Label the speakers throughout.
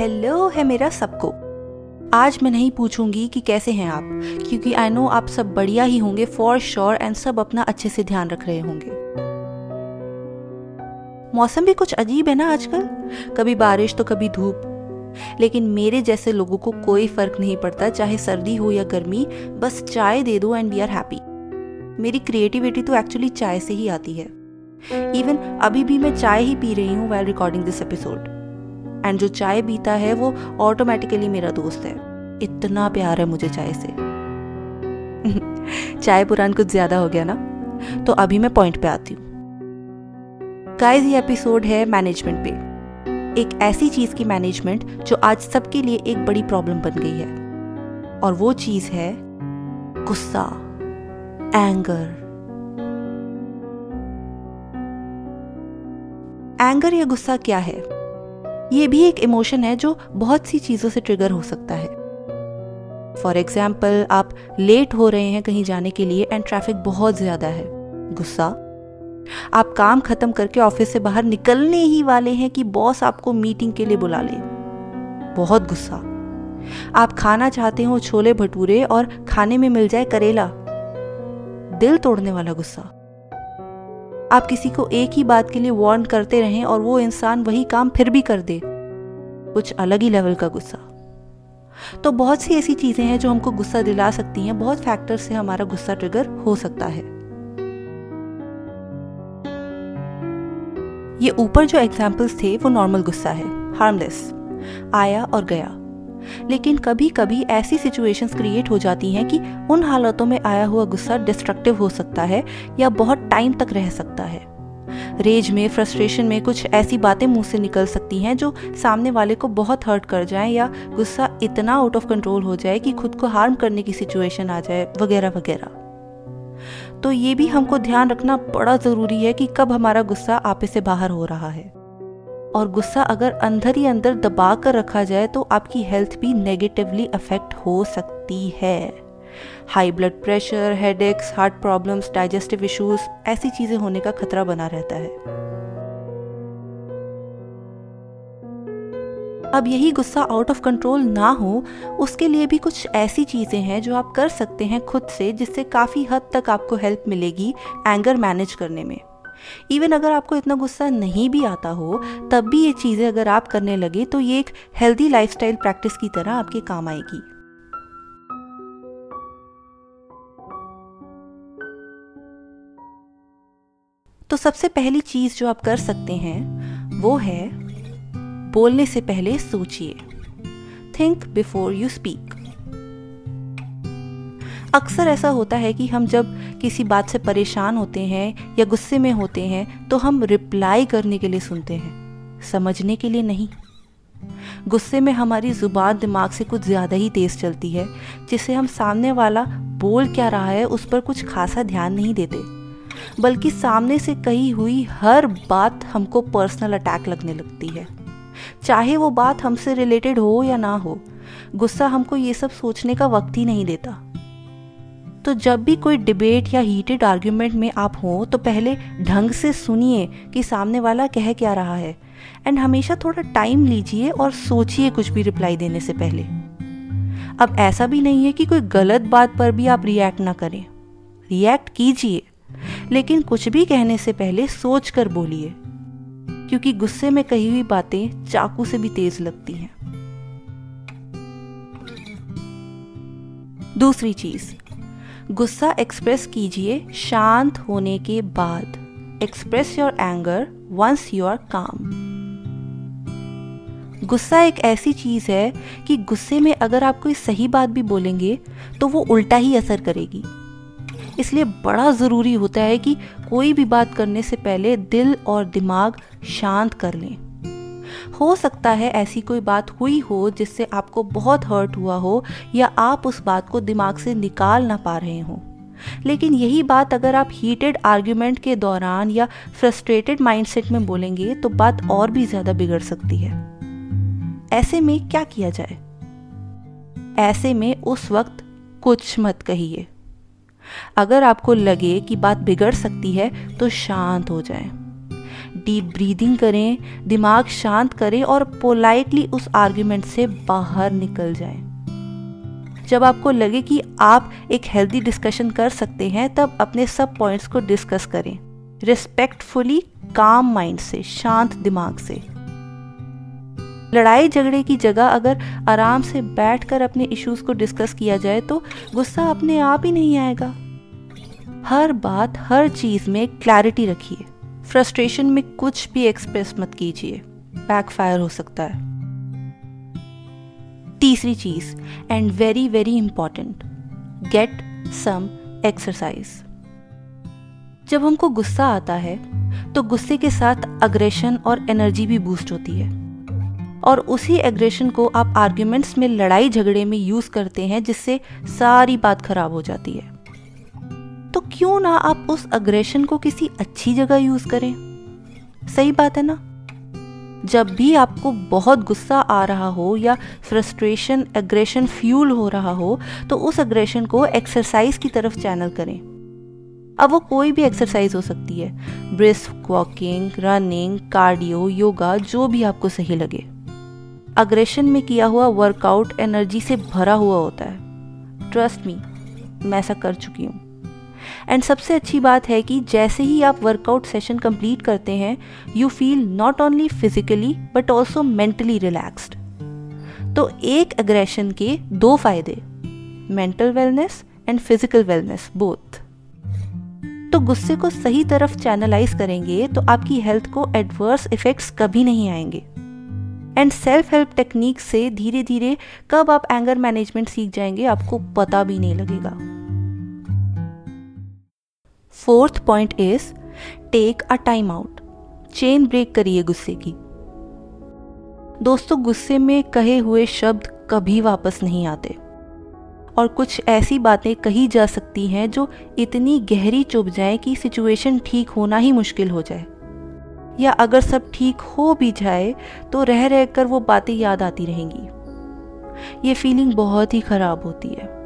Speaker 1: Hello है मेरा सबको। आज मैं नहीं पूछूँगी कि कैसे हैं आप, क्योंकि आई नो आप सब बढ़िया ही होंगे फॉर श्योर एंड सब अपना अच्छे से ध्यान रख रहे होंगे। मौसम भी कुछ अजीब है ना आजकल? कभी बारिश तो कभी धूप। लेकिन मेरे जैसे लोगों को कोई फ़र्क नहीं पड़ता, चाहे सर्दी हो या गर्मी, बस चाय दे दो एंड वी आर हैप्पी मेरी क्रिएटिविटी तो एक्चुअली चाय से ही आती है। इवन अभी भी मैं चाय ही पी रही हूँ while recording this episode and जो चाय पीता है, वो ऑटोमेटिकली मेरा दोस्त है। इतना प्यार है मुझे चाय से। चाय पुरान कुछ ज़्यादा हो गया ना? तो अभी मैं पॉइंट पे आती हूँ। गाइस ये एपिसोड है मैनेजमेंट पे। एक ऐसी चीज़ की मैनेजमेंट जो आज सबके लिए एक बड़ी प्रॉब्लम बन गई है। और वो चीज़ है गुस्सा एंगर एंगर या गुस्सा क्या है? ये भी एक इमोशन है जो बहुत सी चीज़ों से ट्रिगर हो सकता है। फॉर एग्ज़ाम्पल आप लेट हो रहे हैं कहीं जाने के लिए एंड ट्रैफ़िक बहुत ज़्यादा है। गुस्सा। आप काम खत्म करके ऑफ़िस से बाहर निकलने ही वाले हैं कि बॉस आपको मीटिंग के लिए बुला ले। बहुत गुस्सा। आप खाना चाहते हो छोले भटूरे और खाने में मिल जाए करेला। दिल तोड़ने वाला गुस्सा। आप किसी को एक ही बात के लिए वार्न करते रहें और वो इंसान वही काम फिर भी कर दे। कुछ अलग ही लेवल का गुस्सा। तो बहुत सी ऐसी चीज़ें हैं जो हमको गुस्सा दिला सकती हैं। बहुत फैक्टर से हमारा गुस्सा ट्रिगर हो सकता है। ये ऊपर जो एग्जाम्पल्स थे, वो नॉर्मल गुस्सा है। हार्मलेस आया और गया। लेकिन कभी कभी ऐसी सिचुएशंस क्रिएट हो जाती हैं कि उन हालातों में आया हुआ गुस्सा डिस्ट्रक्टिव हो सकता है या बहुत टाइम तक रह सकता है। रेज में फ्रस्ट्रेशन में कुछ ऐसी बातें मुँह से निकल सकती हैं जो सामने वाले को बहुत हर्ट कर जाए या गुस्सा इतना आउट ऑफ़ कंट्रोल हो जाए कि खुद को हार्म करने की सिचुएशन आ जाए, वगैरह वगैरह। तो ये भी हमको ध्यान रखना बड़ा ज़रूरी है कि कब हमारा गुस्सा आपे से बाहर हो रहा है। और गुस्सा अगर अंदर ही अंदर दबा कर रखा जाए तो आपकी हेल्थ भी नेगेटिवली अफेक्ट हो सकती है। High blood pressure headaches heart problems digestive issues ऐसी चीज़ें होने का खतरा बना रहता है। अब यही गुस्सा आउट ऑफ़ कंट्रोल ना हो, उसके लिए भी कुछ ऐसी चीज़ें हैं जो आप कर सकते हैं खुद से, जिससे काफ़ी हद तक आपको हेल्प मिलेगी एंगर मैनेज करने में। इवन अगर आपको इतना गुस्सा नहीं भी आता हो, तब भी ये चीज़ें अगर आप करने लगे तो ये एक हेल्दी लाइफस्टाइल प्रैक्टिस की तरह आपके काम आएगी। तो सबसे पहली चीज़ जो आप कर सकते हैं, वो है बोलने से पहले सोचिए। थिंक बिफोर यू स्पीक अक्सर ऐसा होता है कि हम जब किसी बात से परेशान होते हैं या गुस्से में होते हैं तो हम रिप्लाई करने के लिए सुनते हैं। समझने के लिए नहीं। गुस्से में हमारी ज़ुबान दिमाग से कुछ ज़्यादा ही तेज़ चलती है, जिससे हम सामने वाला बोल क्या रहा है उस पर कुछ खासा ध्यान नहीं देते। बल्कि सामने से कही हुई हर बात हमको पर्सनल अटैक लगने लगती है। चाहे वो बात हमसे रिलेटेड हो या ना हो, गुस्सा हमको ये सब सोचने का वक्त ही नहीं देता। तो जब भी कोई डिबेट या हीटेड आर्ग्यूमेंट में आप हो तो पहले ढंग से सुनिए कि सामने वाला कह क्या रहा है। एंड हमेशा थोड़ा टाइम लीजिए और सोचिए कुछ भी रिप्लाई देने से पहले। अब ऐसा भी नहीं है कि कोई गलत बात पर भी आप रिएक्ट ना करें। रिएक्ट कीजिए, लेकिन कुछ भी कहने से पहले सोच कर बोलिए। क्योंकि गुस्से में कही हुई बातें चाकू से भी तेज लगती हैं। दूसरी चीज़ गुस्सा एक्सप्रेस कीजिए शांत होने के बाद। Express your anger once you are calm गुस्सा एक ऐसी चीज़ है कि गुस्से में अगर आप कोई सही बात भी बोलेंगे तो वो उल्टा ही असर करेगी। इसलिए बड़ा ज़रूरी होता है कि कोई भी बात करने से पहले दिल और दिमाग शांत कर लें। हो सकता है ऐसी कोई बात हुई हो जिससे आपको बहुत हर्ट हुआ हो या आप उस बात को दिमाग से निकाल ना पा रहे हो। लेकिन यही बात अगर आप हीटेड आर्ग्यूमेंट के दौरान या फ्रस्ट्रेटेड माइंडसेट में बोलेंगे तो बात और भी ज़्यादा बिगड़ सकती है। ऐसे में क्या किया जाए? ऐसे में उस वक्त कुछ मत कहिए। अगर आपको लगे कि बात बिगड़ सकती है तो शांत हो जाए। डीप ब्रीदिंग करें, दिमाग शांत करें और पोलाइटली उस आर्ग्यूमेंट से बाहर निकल जाएँ। जब आपको लगे कि आप एक हेल्दी डिस्कशन कर सकते हैं, तब अपने सब पॉइंट्स को डिस्कस करें। रिस्पेक्टफुली, काम माइंड से, शांत दिमाग से। लड़ाई झगड़े की जगह अगर आराम से बैठकर अपने इश्यूज़ को डिस्कस किया जाए तो गुस्सा अपने आप ही नहीं आएगा। हर बात, हर चीज़ में क्लैरिटी रखिए। फ्रस्ट्रेशन में कुछ भी एक्सप्रेस मत कीजिए। बैकफायर हो सकता है। तीसरी चीज़ and very very important get some exercise जब हमको गुस्सा आता है तो गुस्से के साथ अग्रेशन और एनर्जी भी बूस्ट होती है। और उसी एग्रेशन को आप आर्ग्यूमेंट्स में लड़ाई झगड़े में यूज़ करते हैं, जिससे सारी बात खराब हो जाती है। तो क्यों ना आप उस अग्रेशन को किसी अच्छी जगह यूज़ करें? सही बात है ना? जब भी आपको बहुत गुस्सा आ रहा हो या फ्रस्ट्रेशन एग्रेशन फ्यूल हो रहा हो तो उस अग्रेशन को एक्सरसाइज की तरफ़ चैनल करें। अब वो कोई भी एक्सरसाइज हो सकती है। Brisk walking running cardio yoga जो भी आपको सही लगे। अग्रेशन में किया हुआ वर्कआउट एनर्जी से भरा हुआ होता है। ट्रस्ट मी मैं ऐसा कर चुकी हूँ। एंड सबसे अच्छी बात है कि जैसे ही आप वर्कआउट सेशन कंप्लीट करते हैं you feel not only physically but also mentally relaxed तो एक अग्रेशन के दो फ़ायदे mental wellness and physical wellness both तो गुस्से को सही तरफ़ चैनलाइज करेंगे तो आपकी हेल्थ को एडवर्स इफेक्ट्स कभी नहीं आएँगे. एंड सेल्फ हेल्प टेक्निक से धीरे धीरे कब आप एंगर मैनेजमेंट सीख जाएँगे, आपको पता भी नहीं लगेगा. Fourth point is take a time out chain break करिए गुस्से की। दोस्तों, गुस्से में कहे हुए शब्द कभी वापस नहीं आते। और कुछ ऐसी बातें कही जा सकती हैं जो इतनी गहरी चुभ जाए कि सिचुएशन ठीक होना ही मुश्किल हो जाए। या अगर सब ठीक हो भी जाए तो रह रह कर वो बातें याद आती रहेंगी। ये फीलिंग बहुत ही खराब होती है।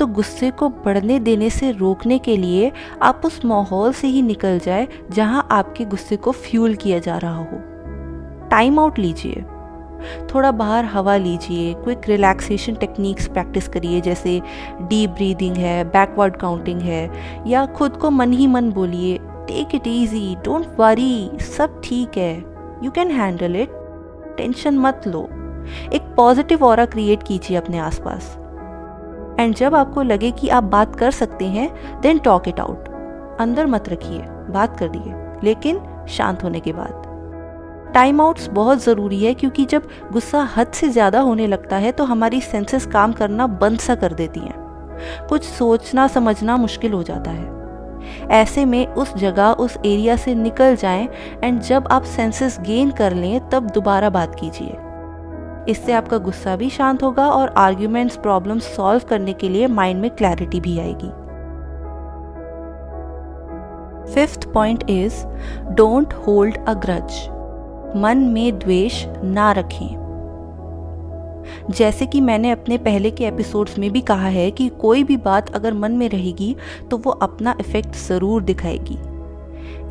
Speaker 1: तो गुस्से को बढ़ने देने से रोकने के लिए आप उस माहौल से ही निकल जाए जहाँ आपके गुस्से को फ्यूल किया जा रहा हो। टाइम आउट लीजिए। थोड़ा बाहर हवा लीजिए क्विक रिलैक्सेशन टेक्निक्स प्रैक्टिस करिए, जैसे डीप ब्रीदिंग है बैकवर्ड काउंटिंग है, या खुद को मन ही मन बोलिए take it easy don't worry सब ठीक है you can handle it tension मत लो। एक पॉजिटिव और क्रिएट कीजिए अपने आसपास। एंड जब आपको लगे कि आप बात कर सकते हैं देन टॉक इट आउट अंदर मत रखिए, बात कर दिए, लेकिन शांत होने के बाद. टाइम आउट्स बहुत ज़रूरी है क्योंकि जब गुस्सा हद से ज़्यादा होने लगता है तो हमारी सेंसेस काम करना बंद सा कर देती हैं. कुछ सोचना, समझना मुश्किल हो जाता है. ऐसे में उस जगह, उस एरिया से निकल जाएँ एंड जब आप सेंसेस गेन कर लें, तब दोबारा बात कीजिए. इससे आपका गुस्सा भी शांत होगा और आर्ग्यूमेंट्स प्रॉब्लम सॉल्व करने के लिए माइंड में क्लैरिटी भी आएगी। Fifth point is don't hold a grudge मन में द्वेष ना रखें। जैसे कि मैंने अपने पहले के एपिसोड्स में भी कहा है कि कोई भी बात अगर मन में रहेगी तो वो अपना इफ़ेक्ट ज़रूर दिखाएगी।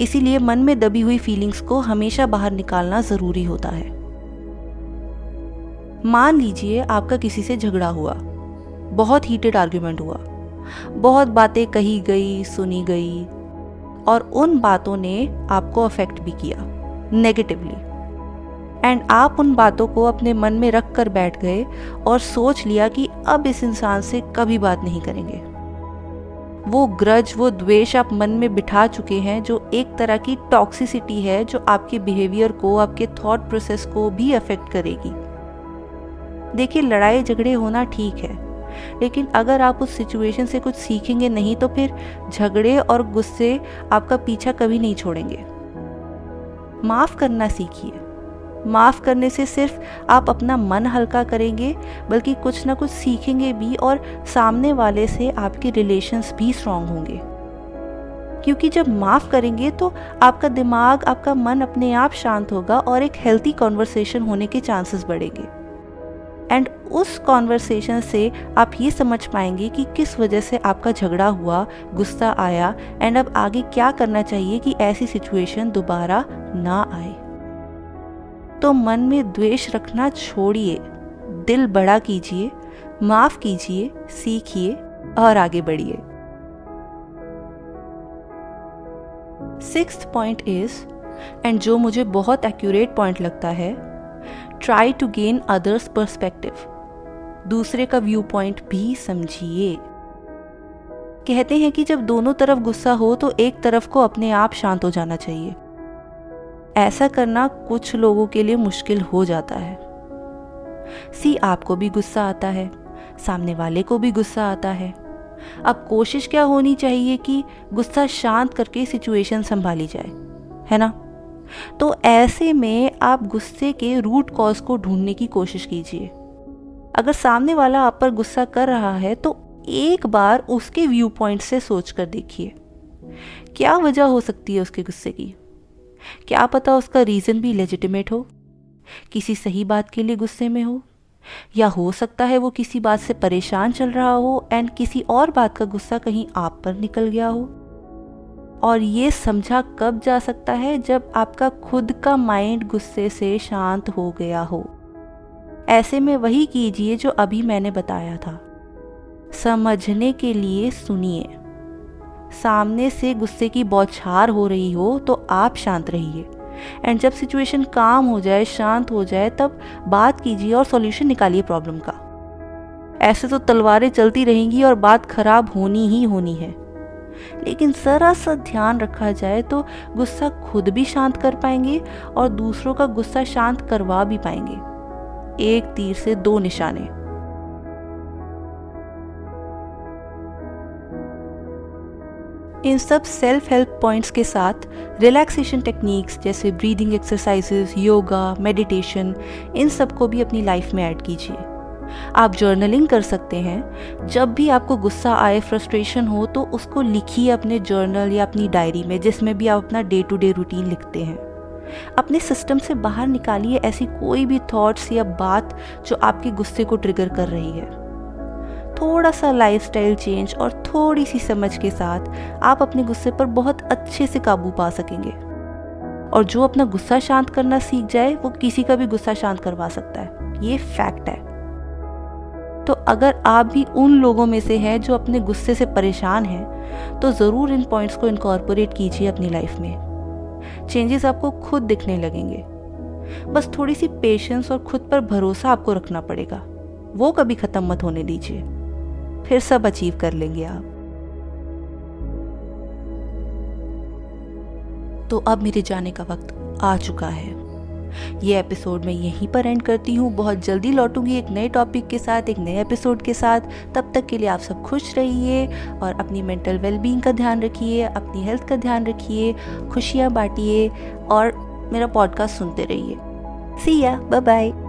Speaker 1: इसीलिए मन में दबी हुई फीलिंग्स को हमेशा बाहर निकालना ज़रूरी होता है। मान लीजिए आपका किसी से झगड़ा हुआ। बहुत हीटेड आर्ग्यूमेंट हुआ। बहुत बातें कही गई, सुनी गई, और उन बातों ने आपको अफेक्ट भी किया नेगेटिवली एंड आप उन बातों को अपने मन में रख कर बैठ गए और सोच लिया कि अब इस इंसान से कभी बात नहीं करेंगे। वो ग्रज वो द्वेष आप मन में बिठा चुके हैं, जो एक तरह की टॉक्सिसिटी है, जो आपके बिहेवियर को, आपके थॉट प्रोसेस को भी अफेक्ट करेगी। देखिए, लड़ाई झगड़े होना ठीक है, लेकिन अगर आप उस सिचुएशन से कुछ सीखेंगे नहीं तो फिर झगड़े और गुस्से आपका पीछा कभी नहीं छोड़ेंगे। माफ़ करना सीखिए। माफ़ करने से सिर्फ़ आप अपना मन हल्का करेंगे, बल्कि कुछ ना कुछ सीखेंगे भी और सामने वाले से आपके रिलेशंस भी स्ट्रांग होंगे। क्योंकि जब माफ़ करेंगे तो आपका दिमाग, आपका मन अपने आप शांत होगा और एक हेल्थी कॉन्वर्सेशन होने के चांसेस बढ़ेंगे। एंड उस कॉन्वर्सेशन से आप ये समझ पाएँगे कि किस वजह से आपका झगड़ा हुआ, गुस्सा आया एंड अब आगे क्या करना चाहिए कि ऐसी सिचुएशन दोबारा ना आए। तो मन में द्वेष रखना छोड़िए, दिल बड़ा कीजिए, माफ़ कीजिए, सीखिए और आगे बढ़िए। सिक्स पॉइंट इज़ एंड जो मुझे बहुत एक्यूरेट पॉइंट लगता है try to gain others perspective दूसरे का व्यू पॉइंट भी समझिए। कहते हैं कि जब दोनों तरफ़ गुस्सा हो तो एक तरफ़ को अपने आप शांत हो जाना चाहिए। ऐसा करना कुछ लोगों के लिए मुश्किल हो जाता है। सी, आपको भी गुस्सा आता है। सामने वाले को भी गुस्सा आता है। अब कोशिश क्या होनी चाहिए कि गुस्सा शांत करके सिचुएशन संभाली जाए। है ना? तो ऐसे में आप गुस्से के रूट कॉज को ढूँढने की कोशिश कीजिए। अगर सामने वाला आप पर गुस्सा कर रहा है तो एक बार उसके व्यू पॉइंट से सोच कर देखिए। क्या वजह हो सकती है उसके गुस्से की? क्या पता उसका रीज़न भी लेजिटिमेट हो? किसी सही बात के लिए गुस्से में हो? या हो सकता है वो किसी बात से परेशान चल रहा हो एंड किसी और बात का गुस्सा कहीं आप पर निकल गया हो? और ये समझा कब जा सकता है जब आपका खुद का माइंड गुस्से से शांत हो गया हो। ऐसे में वही कीजिए जो अभी मैंने बताया था। समझने के लिए सुनिए। सामने से गुस्से की बौछार हो रही हो तो आप शांत रहिए। एंड जब सिचुएशन काम हो जाए, शांत हो जाए, तब बात कीजिए और सॉल्यूशन निकालिए प्रॉब्लम का। ऐसे तो तलवारें चलती रहेंगी और बात खराब होनी ही होनी है। लेकिन जरा सा ध्यान रखा जाए तो गुस्सा खुद भी शांत कर पाएँगे और दूसरों का गुस्सा शांत करवा भी पाएँगे। एक तीर से दो निशाने। इन सब सेल्फ हेल्प पॉइंट्स के साथ रिलैक्सेशन टेक्निक्स जैसे ब्रीदिंग एक्सरसाइजेस योगा मेडिटेशन इन सबको भी अपनी लाइफ में ऐड कीजिए। आप जर्नलिंग कर सकते हैं। जब भी आपको गुस्सा आए फ्रस्ट्रेशन हो तो उसको लिखिए अपने जर्नल या अपनी डायरी में, जिसमें भी आप अपना डे टू डे रूटीन लिखते हैं। अपने सिस्टम से बाहर निकालिए ऐसी कोई भी थॉट्स या बात जो आपके गुस्से को ट्रिगर कर रही है। थोड़ा सा लाइफस्टाइल चेंज और थोड़ी सी समझ के साथ आप अपने गुस्से पर बहुत अच्छे से काबू पा सकेंगे। और जो अपना गुस्सा शांत करना सीख जाए, वो किसी का भी गुस्सा शांत करवा सकता है। ये फैक्ट है। तो अगर आप भी उन लोगों में से हैं जो अपने गुस्से से परेशान हैं तो ज़रूर इन पॉइंट्स को इनकॉर्पोरेट कीजिए अपनी लाइफ में। चेंजेस आपको खुद दिखने लगेंगे। बस थोड़ी सी पेशेंस और खुद पर भरोसा आपको रखना पड़ेगा। वो कभी ख़त्म मत होने दीजिए। फिर सब अचीव कर लेंगे आप। तो अब मेरे जाने का वक्त आ चुका है। ये एपिसोड मैं यहीं पर एंड करती हूँ। बहुत जल्दी लौटूँगी एक नए टॉपिक के साथ, एक नए एपिसोड के साथ। तब तक के लिए आप सब खुश रहिए और अपनी मेंटल वेलबींग का ध्यान रखिए, अपनी हेल्थ का ध्यान रखिए, खुशियाँ बांटिए और मेरा पॉडकास्ट सुनते रहिए। सी या बाय बाय